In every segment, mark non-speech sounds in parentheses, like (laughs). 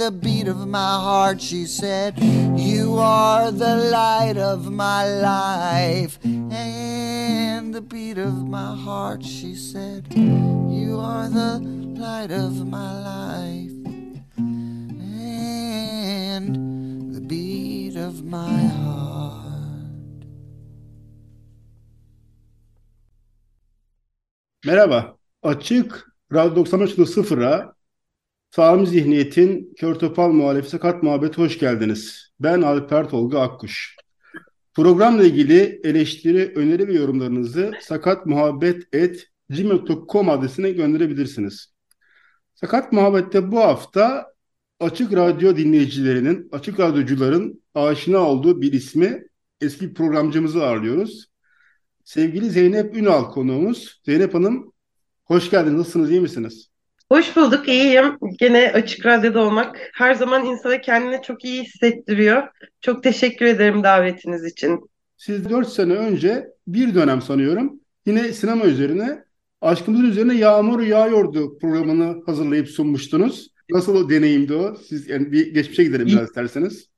the beat of my heart. She said, You are the light of my life and the beat of my heart. She said, You are the light of my life and the beat of my heart. Merhaba. Açık Radyo 93.0'a Sağım Zihniyet'in Kör Topal Muhalefeti Sakat Muhabbeti hoş geldiniz. Ben Alper Tolga Akkuş. Programla ilgili eleştiri, öneri ve yorumlarınızı sakatmuhabbet.gmail.com adresine gönderebilirsiniz. Sakat Muhabbet'te bu hafta Açık Radyo dinleyicilerinin, Açık Radyocuların aşina olduğu bir ismi eski programcımızı ağırlıyoruz. Sevgili Zeynep Ünal konuğumuz. Zeynep Hanım hoş geldiniz. Nasılsınız? iyi misiniz? Hoş bulduk, iyiyim. Gene Açık Radyo'da olmak her zaman insana kendini çok iyi hissettiriyor. Çok teşekkür ederim davetiniz için. Siz 4 sene önce bir dönem sanıyorum yine sinema üzerine Aşkımızın Üzerine Yağmur Yağıyordu programını hazırlayıp sunmuştunuz. Nasıl o deneyimdi o? Siz yani bir geçmişe gidelim biraz isterseniz.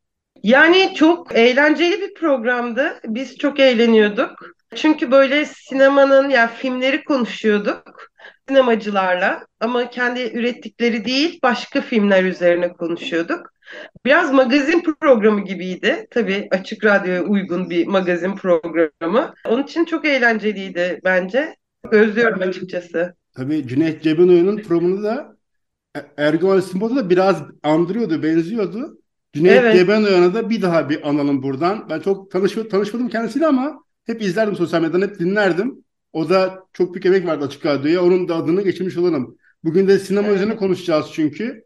Yani çok eğlenceli bir programdı. Biz çok eğleniyorduk. Çünkü böyle sinemanın yani filmleri konuşuyorduk sinemacılarla ama kendi ürettikleri değil başka filmler üzerine konuşuyorduk. Biraz magazin programı gibiydi. Tabii Açık Radyo'ya uygun bir magazin programı. Onun için çok eğlenceliydi bence. Özlüyorum açıkçası. Tabii Cüneyt Cebenayo'nun programını da E- Erguvan Simbo'da da biraz andırıyordu, benziyordu. Cüneyt Evet. Cebenayo'na da bir daha bir analım buradan. Ben çok tanışma, tanışmadım kendisiyle ama hep izlerdim sosyal medyadan, hep dinlerdim. O da çok büyük emek verdi Açık Radyo'ya. Onun da adını geçirmiş olalım. Bugün de sinema Evet. üzerine konuşacağız çünkü.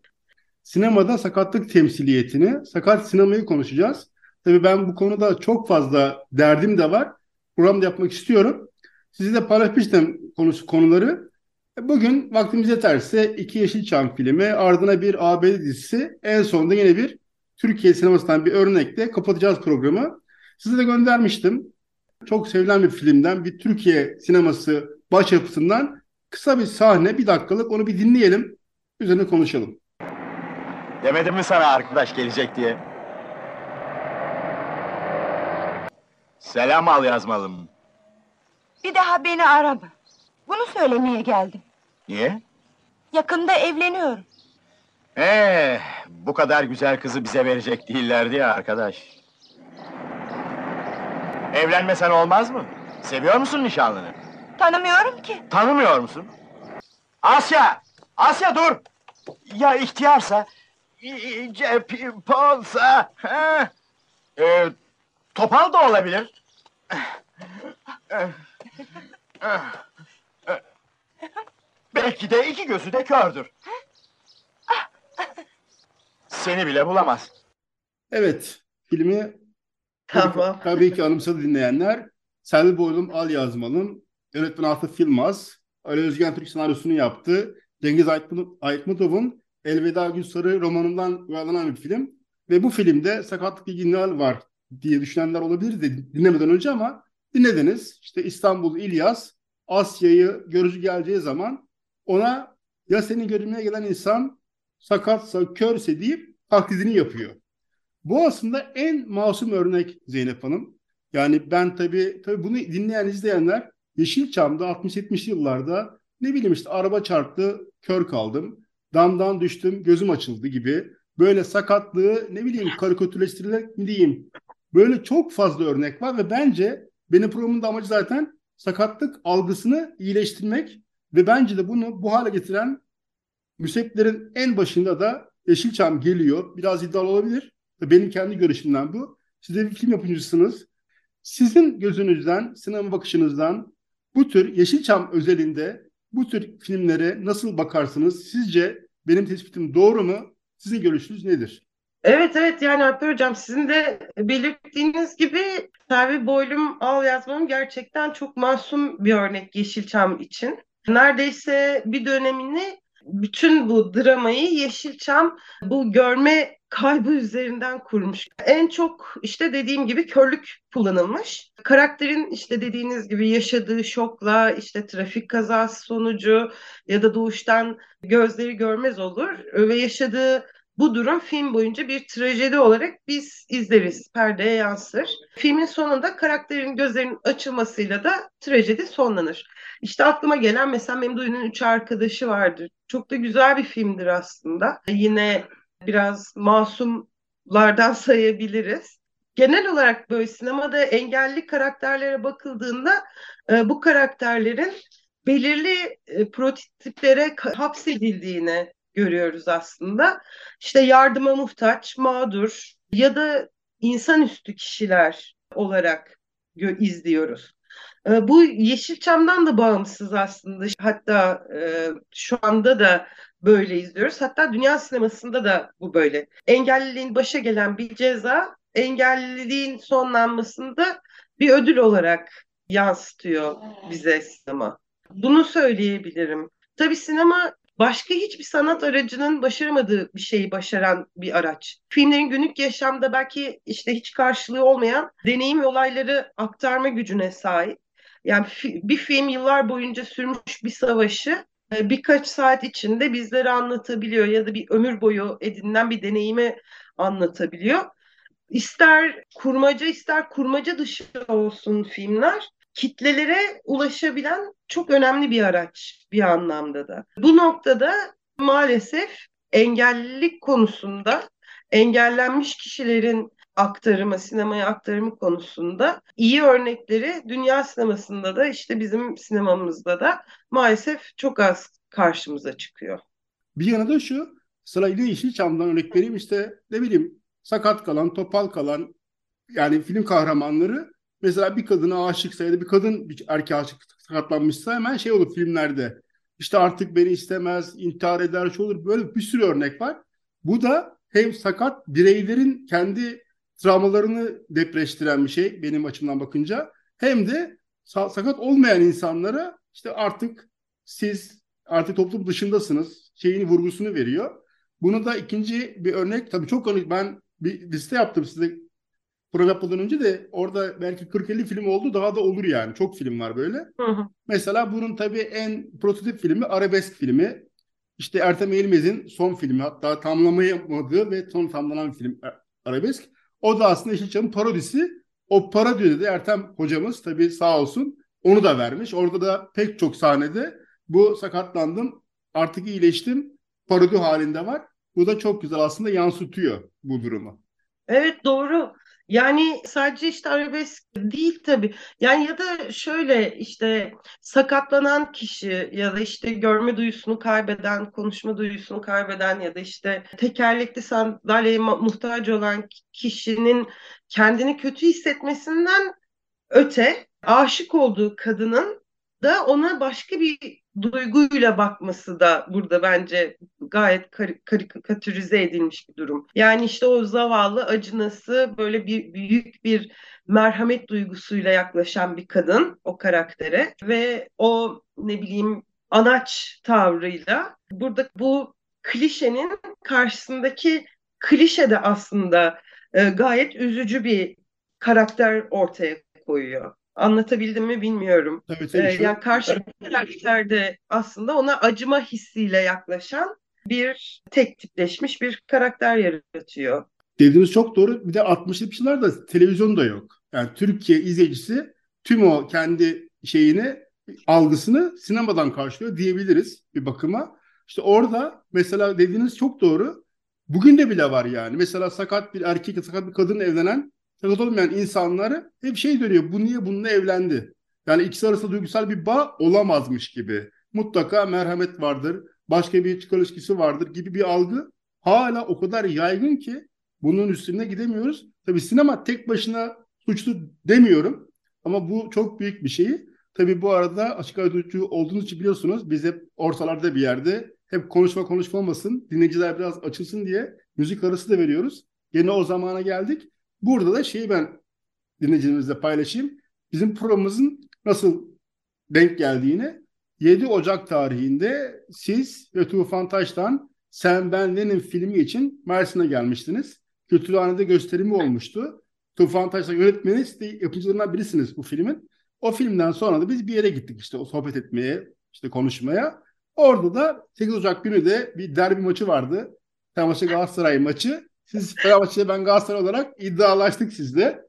Sinemada sakatlık temsiliyetini, sakat sinemayı konuşacağız. Tabii ben bu konuda çok fazla derdim de var. Programda yapmak istiyorum. Sizi de paylaşmıştım konusu konuları. Bugün vaktimiz yeterse iki Yeşilçam filmi, ardına bir ABD dizisi, en sonunda yine bir Türkiye sinemasından bir örnekle kapatacağız programı. Size de göndermiştim. Çok sevilen bir filmden, bir Türkiye sineması başyapıtından kısa bir sahne, bir dakikalık onu bir dinleyelim. Üzerine konuşalım. Demedim mi sana arkadaş gelecek diye? Selam al yazmalım. Bir daha beni arama. Bunu söylemeye geldim. Niye? Yakında evleniyorum. Ee, bu kadar güzel kızı bize verecek değillerdi ya arkadaş. Evlenmesen olmaz mı? Seviyor musun nişanlını? Tanımıyorum ki. Tanımıyor musun? Asya! Asya dur! Ya ihtiyarsa? İyice pimpolsa? ha? Ee, topal da olabilir. Belki de iki gözü de kördür. Seni bile bulamaz. Evet, filmi Tamam. tabii ki anımsadı dinleyenler. Selvi Boylum, Al Yazmalım, yönetmen Atıf Yılmaz, Ali Özgen Türk senaryosunu yaptı. Cengiz Aytmutov'un Elveda Gülsarı romanından uyarlanan bir film. Ve bu filmde sakatlık ilgili var diye düşünenler olabilir de dinlemeden önce ama dinlediniz. İşte İstanbul İlyas Asya'yı görücü geleceği zaman ona ya seni görmeye gelen insan sakatsa, körse deyip taklidini yapıyor. Bu aslında en masum örnek Zeynep Hanım. Yani ben tabii, tabii bunu dinleyen izleyenler Yeşilçam'da 60-70'li yıllarda ne bileyim işte araba çarptı, kör kaldım, damdan düştüm, gözüm açıldı gibi böyle sakatlığı ne bileyim karikatürleştirilerek mi diyeyim. Böyle çok fazla örnek var ve bence benim programımın da amacı zaten sakatlık algısını iyileştirmek ve bence de bunu bu hale getiren müsebbiplerin en başında da Yeşilçam geliyor. Biraz iddialı olabilir. Benim kendi görüşümden bu. Siz de bir film yapımcısınız. Sizin gözünüzden, sinema bakışınızdan bu tür Yeşilçam özelinde bu tür filmlere nasıl bakarsınız? Sizce benim tespitim doğru mu? Sizin görüşünüz nedir? Evet evet yani Alper Hocam sizin de belirttiğiniz gibi Selvi Boylum Al yazmam gerçekten çok masum bir örnek Yeşilçam için. Neredeyse bir dönemini bütün bu dramayı Yeşilçam bu görme kaybı üzerinden kurmuş. En çok işte dediğim gibi körlük kullanılmış. Karakterin işte dediğiniz gibi yaşadığı şokla işte trafik kazası sonucu ya da doğuştan gözleri görmez olur ve yaşadığı bu durum film boyunca bir trajedi olarak biz izleriz, perdeye yansır. Filmin sonunda karakterin gözlerinin açılmasıyla da trajedi sonlanır. İşte aklıma gelen mesela Memduh'un üç arkadaşı vardır. Çok da güzel bir filmdir aslında. Yine biraz masumlardan sayabiliriz. Genel olarak böyle sinemada engelli karakterlere bakıldığında e, bu karakterlerin belirli e, prototiplere hapsedildiğini görüyoruz aslında. İşte yardıma muhtaç, mağdur ya da insanüstü kişiler olarak izliyoruz. E, bu Yeşilçam'dan da bağımsız aslında. Hatta şu anda da böyle izliyoruz. Hatta dünya sinemasında da bu böyle. Engelliliğin başa gelen bir ceza, engelliliğin sonlanmasında bir ödül olarak yansıtıyor bize sinema. Bunu söyleyebilirim. Tabii sinema başka hiçbir sanat aracının başaramadığı bir şeyi başaran bir araç. Filmlerin günlük yaşamda belki işte hiç karşılığı olmayan deneyim ve olayları aktarma gücüne sahip. Yani bir film yıllar boyunca sürmüş bir savaşı birkaç saat içinde bizlere anlatabiliyor ya da bir ömür boyu edinilen bir deneyimi anlatabiliyor. İster kurmaca ister kurmaca dışı olsun filmler kitlelere ulaşabilen çok önemli bir araç bir anlamda da. Bu noktada maalesef engellilik konusunda engellenmiş kişilerin aktarımı, sinemaya aktarımı konusunda iyi örnekleri dünya sinemasında da işte bizim sinemamızda da maalesef çok az karşımıza çıkıyor. Bir yana da şu, sırayla Yeşilçam'dan örnek vereyim işte ne bileyim sakat kalan, topal kalan yani film kahramanları mesela bir kadına aşıksa ya da bir kadın bir erkeğe aşık sakatlanmışsa hemen şey olur filmlerde. İşte artık beni istemez, intihar eder, şey olur. Böyle bir sürü örnek var. Bu da hem sakat bireylerin kendi travmalarını depreştiren bir şey benim açımdan bakınca. Hem de sakat olmayan insanlara işte artık siz artık toplum dışındasınız şeyini vurgusunu veriyor. Bunu da ikinci bir örnek tabii çok örnek ben bir liste yaptım size program önce de orada belki 40-50 film oldu daha da olur yani. Çok film var böyle. Hı hı. Mesela bunun tabii en prototip filmi Arabesk filmi. İşte Ertem Eğilmez'in son filmi hatta tamamlayamadığı ve son tamamlanan film Arabesk. O da aslında Yeşilçam'ın parodisi. O parodide de Ertem hocamız tabii sağ olsun onu da vermiş. Orada da pek çok sahnede bu sakatlandım artık iyileştim parodi halinde var. Bu da çok güzel aslında yansıtıyor bu durumu. Evet doğru. Yani sadece işte arabesk değil tabii. Yani ya da şöyle işte sakatlanan kişi ya da işte görme duyusunu kaybeden, konuşma duyusunu kaybeden ya da işte tekerlekli sandalyeye muhtaç olan kişinin kendini kötü hissetmesinden öte aşık olduğu kadının da ona başka bir duyguyla bakması da burada bence gayet kar- karikatürize edilmiş bir durum. Yani işte o zavallı acınası böyle bir büyük bir merhamet duygusuyla yaklaşan bir kadın o karaktere ve o ne bileyim anaç tavrıyla burada bu klişenin karşısındaki klişe de aslında e, gayet üzücü bir karakter ortaya koyuyor. Anlatabildim mi bilmiyorum. Tabii, tabii, ee, yani karşı karakterde aslında ona acıma hissiyle yaklaşan bir tek tipleşmiş bir karakter yaratıyor. Dediğiniz çok doğru. Bir de 60'lı yıllarda televizyon da yok. Yani Türkiye izleyicisi tüm o kendi şeyini algısını sinemadan karşılıyor diyebiliriz bir bakıma. İşte orada mesela dediğiniz çok doğru. Bugün de bile var yani. Mesela sakat bir erkek, sakat bir kadın evlenen sakat olmayan insanları hep şey dönüyor. Bu niye bununla evlendi? Yani ikisi arasında duygusal bir bağ olamazmış gibi. Mutlaka merhamet vardır, başka bir çıkar ilişkisi vardır gibi bir algı hala o kadar yaygın ki bunun üstüne gidemiyoruz. Tabii sinema tek başına suçlu demiyorum ama bu çok büyük bir şey. Tabii bu arada açık radyocu olduğunuz için biliyorsunuz biz hep ortalarda bir yerde hep konuşma konuşma olmasın, dinleyiciler biraz açılsın diye müzik arası da veriyoruz. Yine o zamana geldik. Burada da şeyi ben dinleyicilerimizle paylaşayım. Bizim programımızın nasıl denk geldiğini 7 Ocak tarihinde siz ve Tufan Taş'tan Sen Ben Lenin filmi için Mersin'e gelmiştiniz. Kültürhanede gösterimi olmuştu. Tufan Taş'la yönetmeni siz de yapımcılarından birisiniz bu filmin. O filmden sonra da biz bir yere gittik işte o sohbet etmeye, işte konuşmaya. Orada da 8 Ocak günü de bir derbi maçı vardı. Fenerbahçe Galatasaray maçı. Siz Fenerbahçe ben Galatasaray olarak iddialaştık sizle.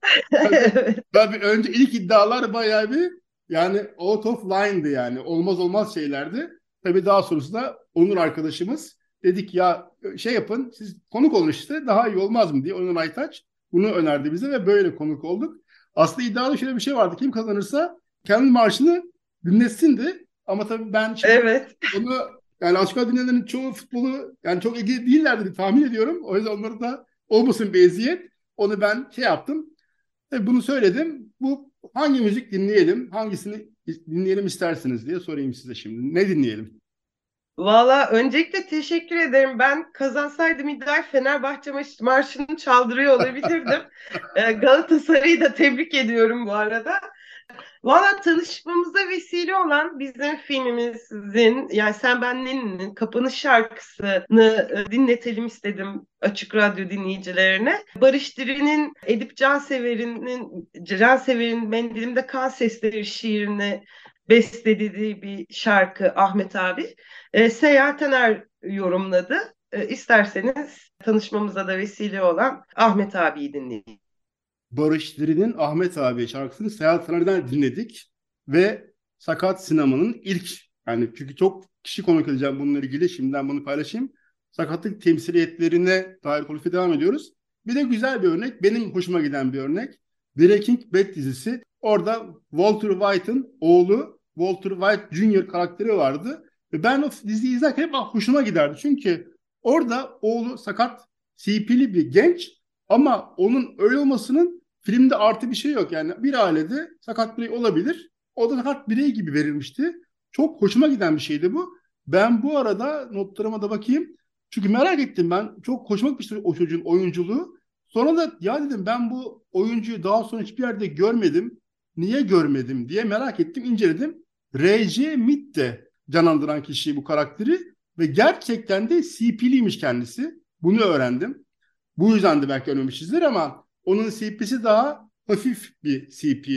Tabii önce ilk iddialar bayağı bir yani out of line'dı yani. Olmaz olmaz şeylerdi. Tabii daha sonrasında Onur arkadaşımız dedik ya şey yapın siz konuk olun işte daha iyi olmaz mı diye Onur Aytaç bunu önerdi bize ve böyle konuk olduk. Aslında iddiada şöyle bir şey vardı. Kim kazanırsa kendi marşını dinletsindi. Ama tabii ben şimdi Evet. onu yani açık ara dinleyenlerin çoğu futbolu yani çok ilgili değillerdi diye tahmin ediyorum. O yüzden onları da olmasın bir eziyet. Onu ben şey yaptım. Tabii bunu söyledim. Bu hangi müzik dinleyelim? Hangisini dinleyelim istersiniz diye sorayım size şimdi. Ne dinleyelim? Valla öncelikle teşekkür ederim. Ben kazansaydım iddia Fenerbahçe marşını çaldırıyor olabilirdim. Ee, (laughs) Galatasaray'ı da tebrik ediyorum bu arada. Valla tanışmamıza vesile olan bizim filmimizin yani Sen Ben Lenin'in kapanış şarkısını e, dinletelim istedim açık radyo dinleyicilerine. Barış Diri'nin Edip Cansever'in Cansever'in Mendilimde Kan Sesleri şiirini bestelediği bir şarkı Ahmet abi. E, Seyyar Taner yorumladı. E, isterseniz tanışmamıza da vesile olan Ahmet abiyi dinleyin. Barış Diri'nin Ahmet abi şarkısını Seyahat Taner'den dinledik ve Sakat Sinema'nın ilk yani çünkü çok kişi konuk edeceğim bununla ilgili şimdiden bunu paylaşayım. Sakatlık temsiliyetlerine dair konuşmaya devam ediyoruz. Bir de güzel bir örnek benim hoşuma giden bir örnek. Breaking Bad dizisi. Orada Walter White'ın oğlu Walter White Jr. karakteri vardı. Ve ben o diziyi izlerken hep hoşuma giderdi. Çünkü orada oğlu sakat CP'li bir genç ama onun öyle olmasının filmde artı bir şey yok. Yani bir ailede sakat birey olabilir. O da sakat birey gibi verilmişti. Çok hoşuma giden bir şeydi bu. Ben bu arada notlarıma da bakayım. Çünkü merak ettim ben. Çok hoşuma gitmişti o çocuğun oyunculuğu. Sonra da ya dedim ben bu oyuncuyu daha sonra hiçbir yerde görmedim. Niye görmedim diye merak ettim, inceledim. R.J. Mitte canlandıran kişi bu karakteri ve gerçekten de CP'liymiş kendisi. Bunu öğrendim. Bu yüzden de belki ölmemişizdir ama onun CP'si daha hafif bir CP.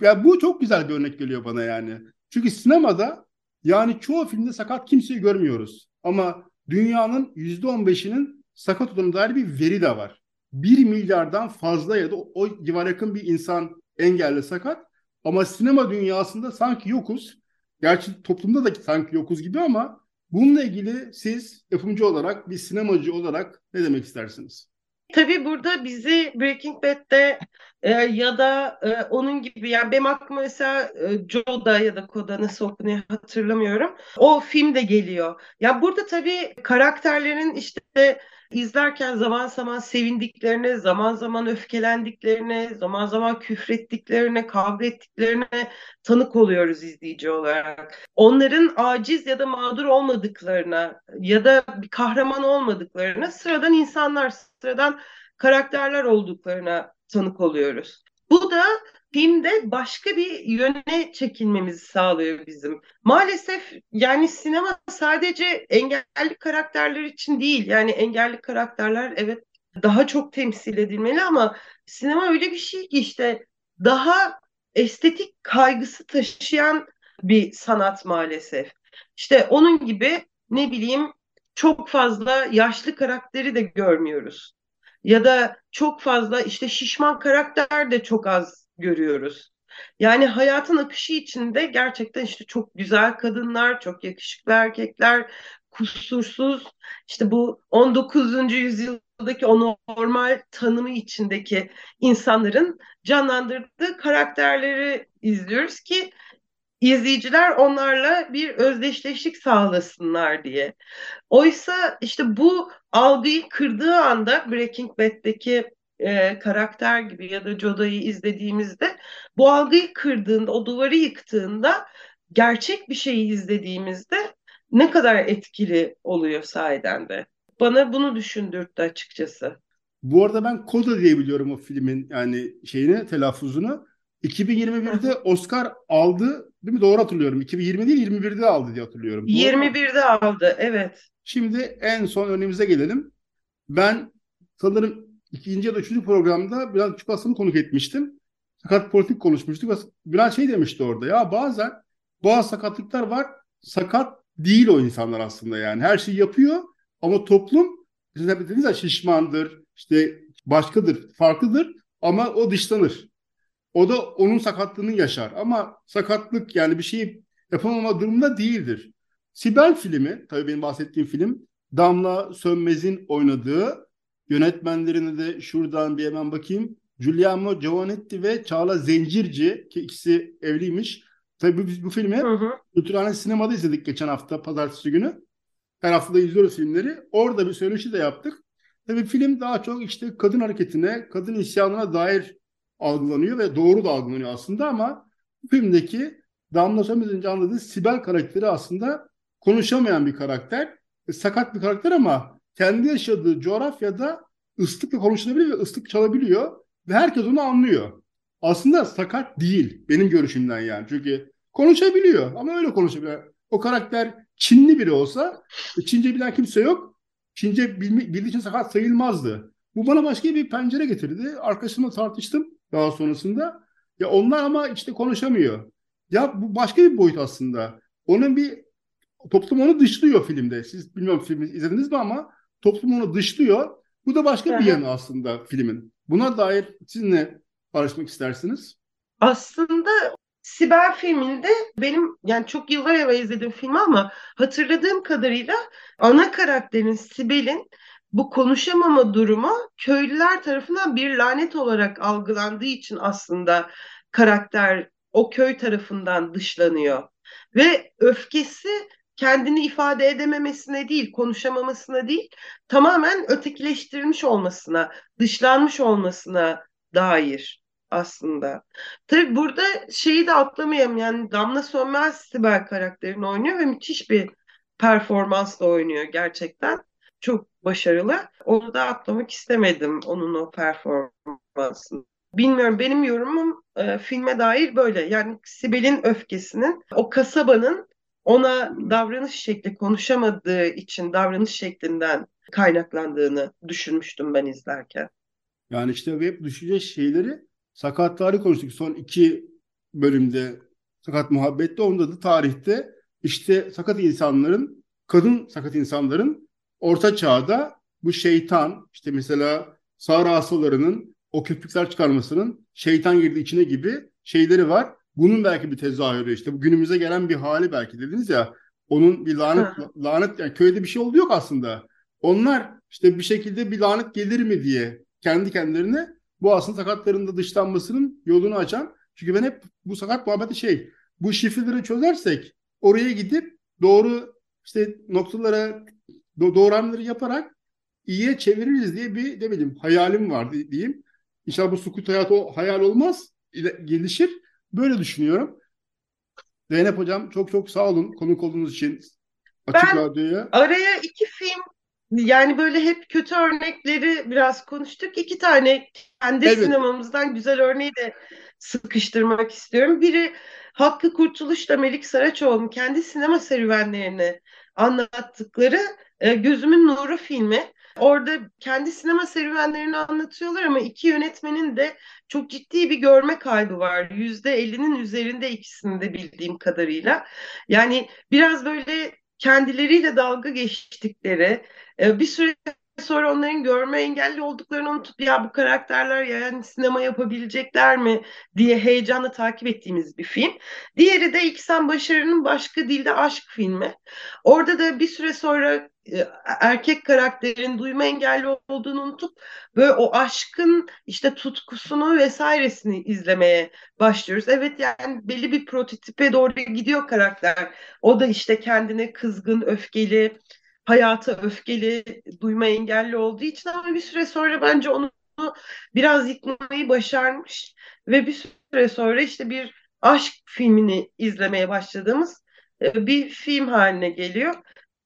Ya bu çok güzel bir örnek geliyor bana yani. Çünkü sinemada yani çoğu filmde sakat kimseyi görmüyoruz. Ama dünyanın %15'inin sakat olduğuna dair bir veri de var. 1 milyardan fazla ya da o civara yakın bir insan engelli sakat. Ama sinema dünyasında sanki yokuz. Gerçi toplumda da sanki yokuz gibi ama bununla ilgili siz yapımcı olarak, bir sinemacı olarak ne demek istersiniz? Tabii burada bizi Breaking Bad'de e, ya da e, onun gibi yani benim aklıma mesela e, Joda ya da Koda nasıl okunuyor hatırlamıyorum. O film de geliyor. Ya burada tabii karakterlerin işte izlerken zaman zaman sevindiklerine, zaman zaman öfkelendiklerine, zaman zaman küfrettiklerine, kavga ettiklerine tanık oluyoruz izleyici olarak. Onların aciz ya da mağdur olmadıklarına ya da bir kahraman olmadıklarına sıradan insanlar, sıradan karakterler olduklarına tanık oluyoruz. Bu da filmde başka bir yöne çekilmemizi sağlıyor bizim. Maalesef yani sinema sadece engelli karakterler için değil. Yani engelli karakterler evet daha çok temsil edilmeli ama sinema öyle bir şey ki işte daha estetik kaygısı taşıyan bir sanat maalesef. İşte onun gibi ne bileyim çok fazla yaşlı karakteri de görmüyoruz. Ya da çok fazla işte şişman karakter de çok az görüyoruz. Yani hayatın akışı içinde gerçekten işte çok güzel kadınlar, çok yakışıklı erkekler, kusursuz. İşte bu 19. yüzyıl tiyatrodaki o normal tanımı içindeki insanların canlandırdığı karakterleri izliyoruz ki izleyiciler onlarla bir özdeşleşik sağlasınlar diye. Oysa işte bu algıyı kırdığı anda Breaking Bad'deki e, karakter gibi ya da Joda'yı izlediğimizde bu algıyı kırdığında, o duvarı yıktığında gerçek bir şeyi izlediğimizde ne kadar etkili oluyor sahiden de. Bana bunu düşündürttü açıkçası. Bu arada ben Koda diye biliyorum o filmin yani şeyini, telaffuzunu. 2021'de Oscar aldı. Değil mi? Doğru hatırlıyorum. 2020 değil 21'de aldı diye hatırlıyorum. Doğru mu? 21'de aldı, evet. Şimdi en son önümüze gelelim. Ben sanırım ikinci ya da üçüncü programda Bülent Küçükaslan'ı konuk etmiştim. Sakat politik konuşmuştuk. ve Bülent şey demişti orada. Ya bazen bazı sakatlıklar var. Sakat değil o insanlar aslında yani. Her şeyi yapıyor ama toplum sizin hep dediniz ya şişmandır, işte başkadır, farklıdır ama o dışlanır. O da onun sakatlığını yaşar. Ama sakatlık yani bir şeyi yapamama durumunda değildir. Sibel filmi, tabii benim bahsettiğim film, Damla Sönmez'in oynadığı, yönetmenlerine de şuradan bir hemen bakayım. Giuliano Giovanetti ve Çağla Zencirci ki ikisi evliymiş. Tabii biz bu filmi Hı hı. Kültürhane Sinema'da izledik geçen hafta pazartesi günü. Her hafta da izliyoruz filmleri. Orada bir söyleşi de yaptık. Tabii film daha çok işte kadın hareketine, kadın isyanına dair algılanıyor ve doğru da algılanıyor aslında ama bu filmdeki Damla Sönmez'in canladığı Sibel karakteri aslında konuşamayan bir karakter. E, sakat bir karakter ama kendi yaşadığı coğrafyada ıslıkla konuşulabiliyor ve ıslık çalabiliyor ve herkes onu anlıyor. Aslında sakat değil benim görüşümden yani. Çünkü konuşabiliyor ama öyle konuşabiliyor. O karakter Çinli biri olsa Çince bilen kimse yok. Çince bildiği için sakat sayılmazdı. Bu bana başka bir pencere getirdi. Arkadaşımla tartıştım daha sonrasında. Ya onlar ama işte konuşamıyor. Ya bu başka bir boyut aslında. Onun bir toplum onu dışlıyor filmde. Siz bilmiyorum filmi izlediniz mi ama toplum onu dışlıyor. Bu da başka bir yanı aslında filmin. Buna dair siz ne paylaşmak istersiniz? Aslında Sibel filminde benim yani çok yıllar evvel izlediğim film ama hatırladığım kadarıyla ana karakterin Sibel'in bu konuşamama durumu köylüler tarafından bir lanet olarak algılandığı için aslında karakter o köy tarafından dışlanıyor. Ve öfkesi kendini ifade edememesine değil, konuşamamasına değil, tamamen ötekileştirilmiş olmasına, dışlanmış olmasına dair aslında. Tabii burada şeyi de atlamayalım yani Damla Sönmez Sibel karakterini oynuyor ve müthiş bir performansla oynuyor gerçekten. Çok başarılı. Onu da atlamak istemedim onun o performansını. Bilmiyorum benim yorumum e, filme dair böyle. Yani Sibel'in öfkesinin o kasabanın ona davranış şekli konuşamadığı için davranış şeklinden kaynaklandığını düşünmüştüm ben izlerken. Yani işte hep düşünce şeyleri sakatları konuştuk son iki bölümde sakat muhabbette onda da tarihte işte sakat insanların kadın sakat insanların orta çağda bu şeytan işte mesela Sahra hastalarının o köpükler çıkarmasının şeytan girdi içine gibi şeyleri var. Bunun belki bir tezahürü işte bu günümüze gelen bir hali belki dediniz ya onun bir lanet Hı. lanet yani köyde bir şey oldu yok aslında. Onlar işte bir şekilde bir lanet gelir mi diye kendi kendilerine bu aslında sakatların da dışlanmasının yolunu açan. Çünkü ben hep bu sakat muhabbeti şey bu şifreleri çözersek oraya gidip doğru işte noktalara do- doğru hamleleri yaparak iyiye çeviririz diye bir ne bileyim hayalim var di- diyeyim. İnşallah bu sukut hayatı o hayal olmaz. gelişir. Böyle düşünüyorum. Zeynep Hocam çok çok sağ olun konuk olduğunuz için. Açık Ben- Radyo'ya. Araya iki film yani böyle hep kötü örnekleri biraz konuştuk. İki tane kendi Evet. sinemamızdan güzel örneği de sıkıştırmak istiyorum. Biri Hakkı Kurtuluş'la Melik Saraçoğlu'nun kendi sinema serüvenlerini anlattıkları e, Gözümün Nuru filmi. Orada kendi sinema serüvenlerini anlatıyorlar ama iki yönetmenin de çok ciddi bir görme kaybı var. Yüzde ellinin üzerinde ikisini de bildiğim kadarıyla. Yani biraz böyle kendileriyle dalga geçtikleri, e, bir süre sonra onların görme engelli olduklarını unutup ya bu karakterler yani sinema yapabilecekler mi diye heyecanla takip ettiğimiz bir film. Diğeri de İhsan Başarı'nın Başka Dilde Aşk filmi. Orada da bir süre sonra erkek karakterin duyma engelli olduğunu unutup böyle o aşkın işte tutkusunu vesairesini izlemeye başlıyoruz. Evet yani belli bir prototipe doğru gidiyor karakter. O da işte kendine kızgın, öfkeli, hayata öfkeli, duyma engelli olduğu için ama bir süre sonra bence onu biraz yıkmayı başarmış ve bir süre sonra işte bir aşk filmini izlemeye başladığımız e, bir film haline geliyor.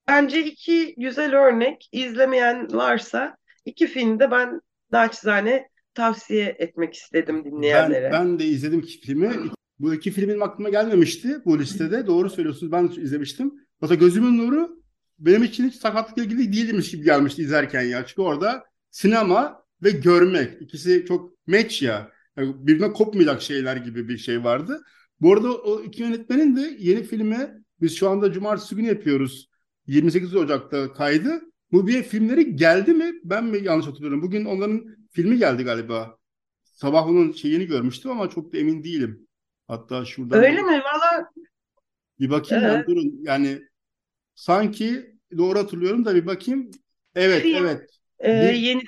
Bence iki güzel örnek izlemeyen varsa iki filmi de ben naçizane tavsiye etmek istedim dinleyenlere. Ben, ben de izledim iki filmi. Bu iki filmin aklıma gelmemişti bu listede. Doğru söylüyorsunuz. Ben izlemiştim. Mesela Gözümün Nuru benim için hiç sakatlıkla ilgili değilmiş gibi gelmişti izlerken ya. Çünkü orada sinema ve görmek ikisi çok match ya. Yani birbirine kopmayacak şeyler gibi bir şey vardı. Bu arada o iki yönetmenin de yeni filmi biz şu anda cumartesi günü yapıyoruz. 28 Ocak'ta kaydı. Bu bir filmleri geldi mi? Ben mi yanlış hatırlıyorum? Bugün onların filmi geldi galiba. Sabah onun şeyini görmüştüm ama çok da emin değilim. Hatta şuradan Öyle mi? Valla bir bakayım Evet. ben durun. Yani sanki doğru hatırlıyorum da bir bakayım. Evet, Film. evet. e, Bir- yeni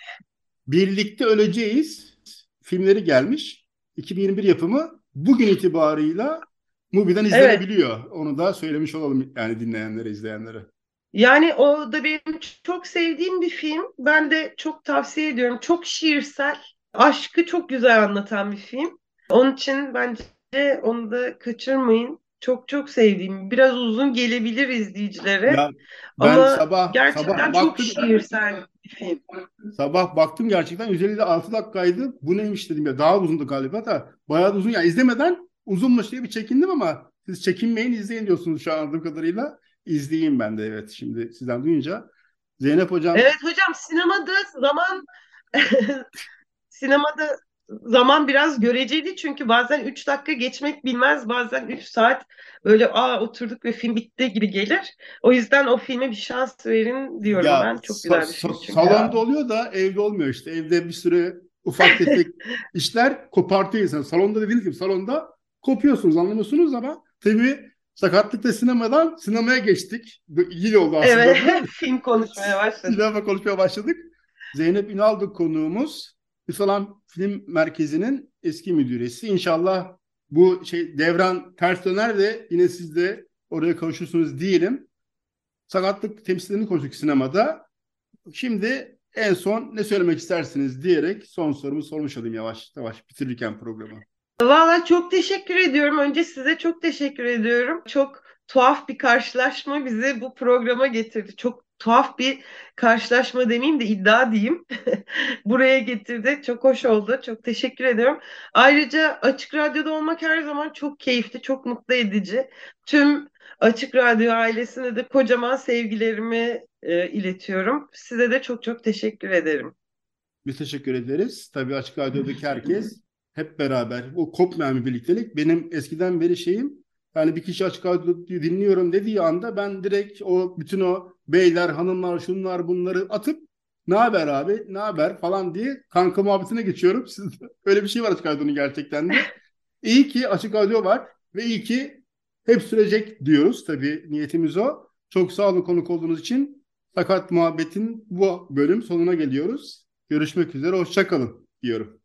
Birlikte Öleceğiz filmleri gelmiş. 2021 yapımı. Bugün itibarıyla Mubi'den izlenebiliyor. Onu da söylemiş olalım yani dinleyenlere, izleyenlere. Yani o da benim çok sevdiğim bir film. Ben de çok tavsiye ediyorum. Çok şiirsel, aşkı çok güzel anlatan bir film. Onun için bence onu da kaçırmayın. Çok çok sevdiğim. Biraz uzun gelebilir izleyicilere. Ya ben Ama sabah Gerçekten sabah çok baktım. şiirsel bir film. Sabah baktım gerçekten üzerinde 6 dakikaydı. Bu neymiş dedim ya. Daha uzundu galiba da. Bayağı da uzun. Yani izlemeden uzunmuş diye bir çekindim ama siz çekinmeyin izleyin diyorsunuz şu an anladığım kadarıyla. İzleyeyim ben de evet şimdi sizden duyunca. Zeynep hocam Evet hocam sinemada zaman (laughs) sinemada zaman biraz göreceli çünkü bazen 3 dakika geçmek bilmez bazen 3 saat böyle aa oturduk ve film bitti gibi gelir. O yüzden o filme bir şans verin diyorum Ya, ben. Çok güzel bir çünkü. Salonda oluyor da evde olmuyor işte. Evde bir sürü ufak (laughs) tefek işler kopartıyor insanı. Salonda dediğiniz gibi salonda kopuyorsunuz anlamıyorsunuz ama tabii sakatlıkta sinemadan sinemaya geçtik. İyi oldu aslında. Evet (laughs) film konuşmaya başladık. Sinema konuşmaya başladık. Zeynep Ünal'dı konuğumuz. İsalam Film Merkezi'nin eski müdüresi. İnşallah bu şey devran ters döner de yine siz de oraya kavuşursunuz diyelim. Sakatlık temsilcilerini konuştuk sinemada. Şimdi en son ne söylemek istersiniz diyerek son sorumu sormuş olayım yavaş yavaş bitirirken programı. Valla çok teşekkür ediyorum. Önce size çok teşekkür ediyorum. Çok tuhaf bir karşılaşma bizi bu programa getirdi. Çok tuhaf bir karşılaşma demeyeyim de iddia diyeyim. (laughs) Buraya getirdi. Çok hoş oldu. Çok teşekkür ediyorum. Ayrıca Açık Radyo'da olmak her zaman çok keyifli, çok mutlu edici. Tüm Açık Radyo ailesine de kocaman sevgilerimi e, iletiyorum. Size de çok çok teşekkür ederim. Biz teşekkür ederiz. Tabii Açık Radyo'daki herkes hep beraber. Bu kopmayan bir birliktelik. Benim eskiden beri şeyim yani bir kişi Açık Radyo dinliyorum dediği anda ben direkt o bütün o beyler, hanımlar, şunlar bunları atıp ne haber abi, ne haber falan diye kanka muhabbetine geçiyorum. (laughs) Siz, öyle bir şey var Açık Radyo'nun gerçekten de. (laughs) İyi ki Açık Radyo var ve iyi ki hep sürecek diyoruz. Tabii niyetimiz o. Çok sağ olun konuk olduğunuz için. Sakat Muhabbet'in bu bölüm sonuna geliyoruz. Görüşmek üzere, hoşça kalın diyorum.